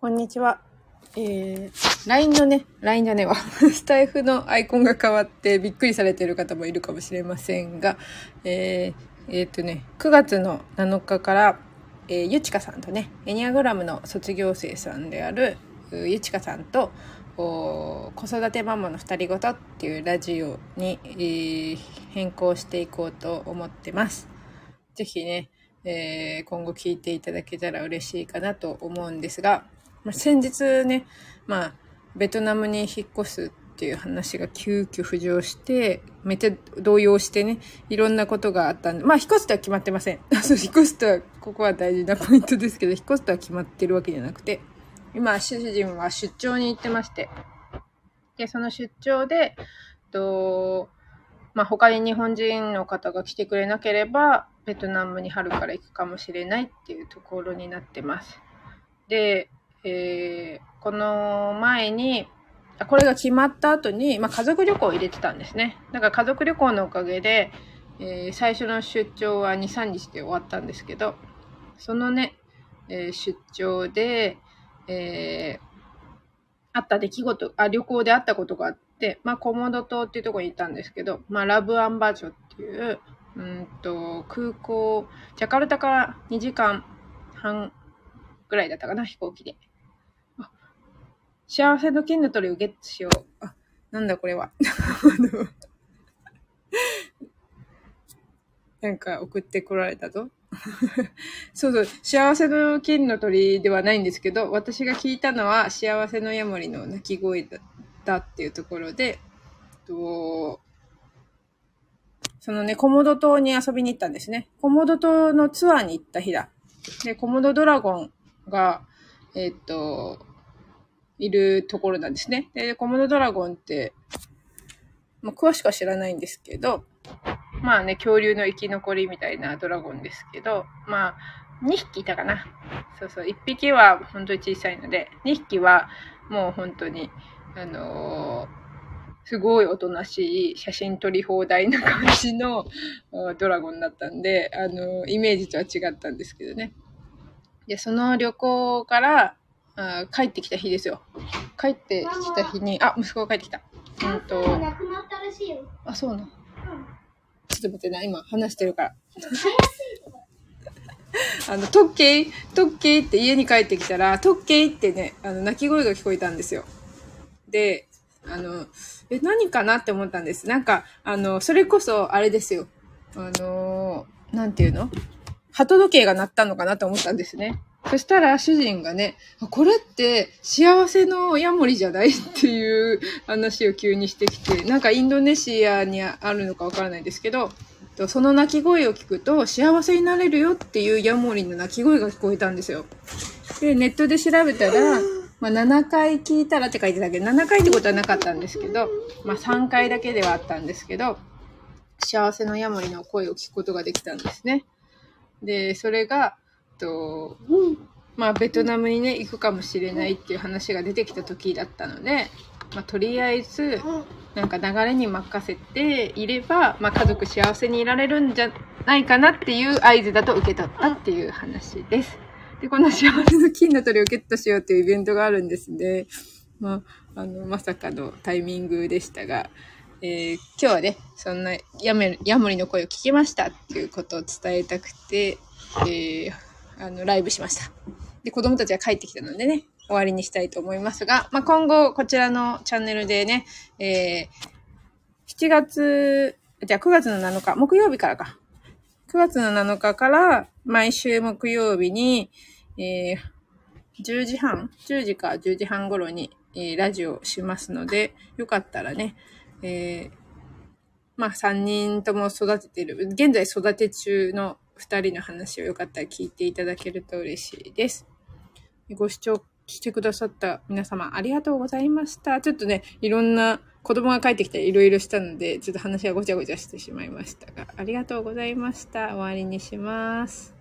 こんにちは。えー、LINE のね、LINE じゃねえわ。スタイフのアイコンが変わってびっくりされている方もいるかもしれませんが、えー、えー、っとね、9月の7日から、えー、ゆちかさんとね、エニアグラムの卒業生さんであるゆちかさんと、子育てママの二人ごとっていうラジオに、えー、変更していこうと思ってます。ぜひね、えー、今後聞いていただけたら嬉しいかなと思うんですが、まあ、先日ね、まあ、ベトナムに引っ越すっていう話が急遽浮上して、めっちゃ動揺してね、いろんなことがあったんで、まあ、引っ越すとは決まってません。そう、引っ越すとは、ここは大事なポイントですけど、引っ越すとは決まってるわけじゃなくて、今、主人は出張に行ってまして、で、その出張で、と、まあ、他に日本人の方が来てくれなければ、ベトナムに春から行くかもしれないっていうところになってます。で、えー、この前に、これが決まった後に、まあ、家族旅行を入れてたんですね。だから家族旅行のおかげで、えー、最初の出張は2、3日で終わったんですけど、そのね、えー、出張で、えー、あった出来事、あ、旅行であったことがあって、まあ、コモド島っていうところに行ったんですけど、まあ、ラブアンバージョっていう、うんと、空港、ジャカルタから2時間半ぐらいだったかな、飛行機で。幸せの金の鳥をゲットしよう。あ、なんだこれは。なんか送ってこられたぞ。そうそう、幸せの金の鳥ではないんですけど、私が聞いたのは幸せのヤモリの鳴き声だったっていうところで、とそのね、コモド島に遊びに行ったんですね。コモド島のツアーに行った日だ。で、コモドドラゴンが、え、っと、いるところなんですね。で、コモドドラゴンって、まあ、詳しくは知らないんですけど、まあね、恐竜の生き残りみたいなドラゴンですけど、まあ、2匹いたかな。そうそう、1匹は本当に小さいので、2匹はもう本当に、あのー、すごいおとなしい写真撮り放題な感じのドラゴンだったんで、あの、イメージとは違ったんですけどね。で、その旅行からあ帰ってきた日ですよ。帰ってきた日に、あ、息子が帰ってきた。うんと。あ、そうな。ちょっと待ってな、今話してるから。あの、トッケイ、トッケイって家に帰ってきたら、トッケイってね、あの、泣き声が聞こえたんですよ。で、あの、え、何かなって思ったんです。なんか、あの、それこそ、あれですよ。あの、なんていうの？鳩時計が鳴ったのかなと思ったんですね。そしたら主人がね、これって幸せのヤモリじゃないっていう話を急にしてきて、なんかインドネシアにあるのかわからないですけど、その鳴き声を聞くと幸せになれるよっていうヤモリの鳴き声が聞こえたんですよ。で、ネットで調べたら、まあ、7回聞いたらって書いてたけど、7回ってことはなかったんですけど、まあ、3回だけではあったんですけど、幸せのヤモリの声を聞くことができたんですね。で、それが、と、まあ、ベトナムにね、行くかもしれないっていう話が出てきた時だったので、まあ、とりあえず、なんか流れに任せていれば、まあ、家族幸せにいられるんじゃないかなっていう合図だと受け取ったっていう話です。で、この幸せの金の鳥をゲットしようというイベントがあるんですね。まあ、あの、まさかのタイミングでしたが、えー、今日はね、そんなヤメヤモリの声を聞きましたっていうことを伝えたくて、えー、あの、ライブしました。で、子供たちが帰ってきたのでね、終わりにしたいと思いますが、まあ、今後、こちらのチャンネルでね、えー、7月、じゃあ9月の7日、木曜日からか。9月の7日から毎週木曜日に、えー、10時半 ?10 時か10時半頃に、えー、ラジオしますので、よかったらね、えー、まあ3人とも育ててる、現在育て中の2人の話をよかったら聞いていただけると嬉しいです。ご視聴してくださった皆様ありがとうございました。ちょっとね、いろんな子供が帰ってきていろいろしたので、ちょっと話がごちゃごちゃしてしまいましたが、ありがとうございました。終わりにします。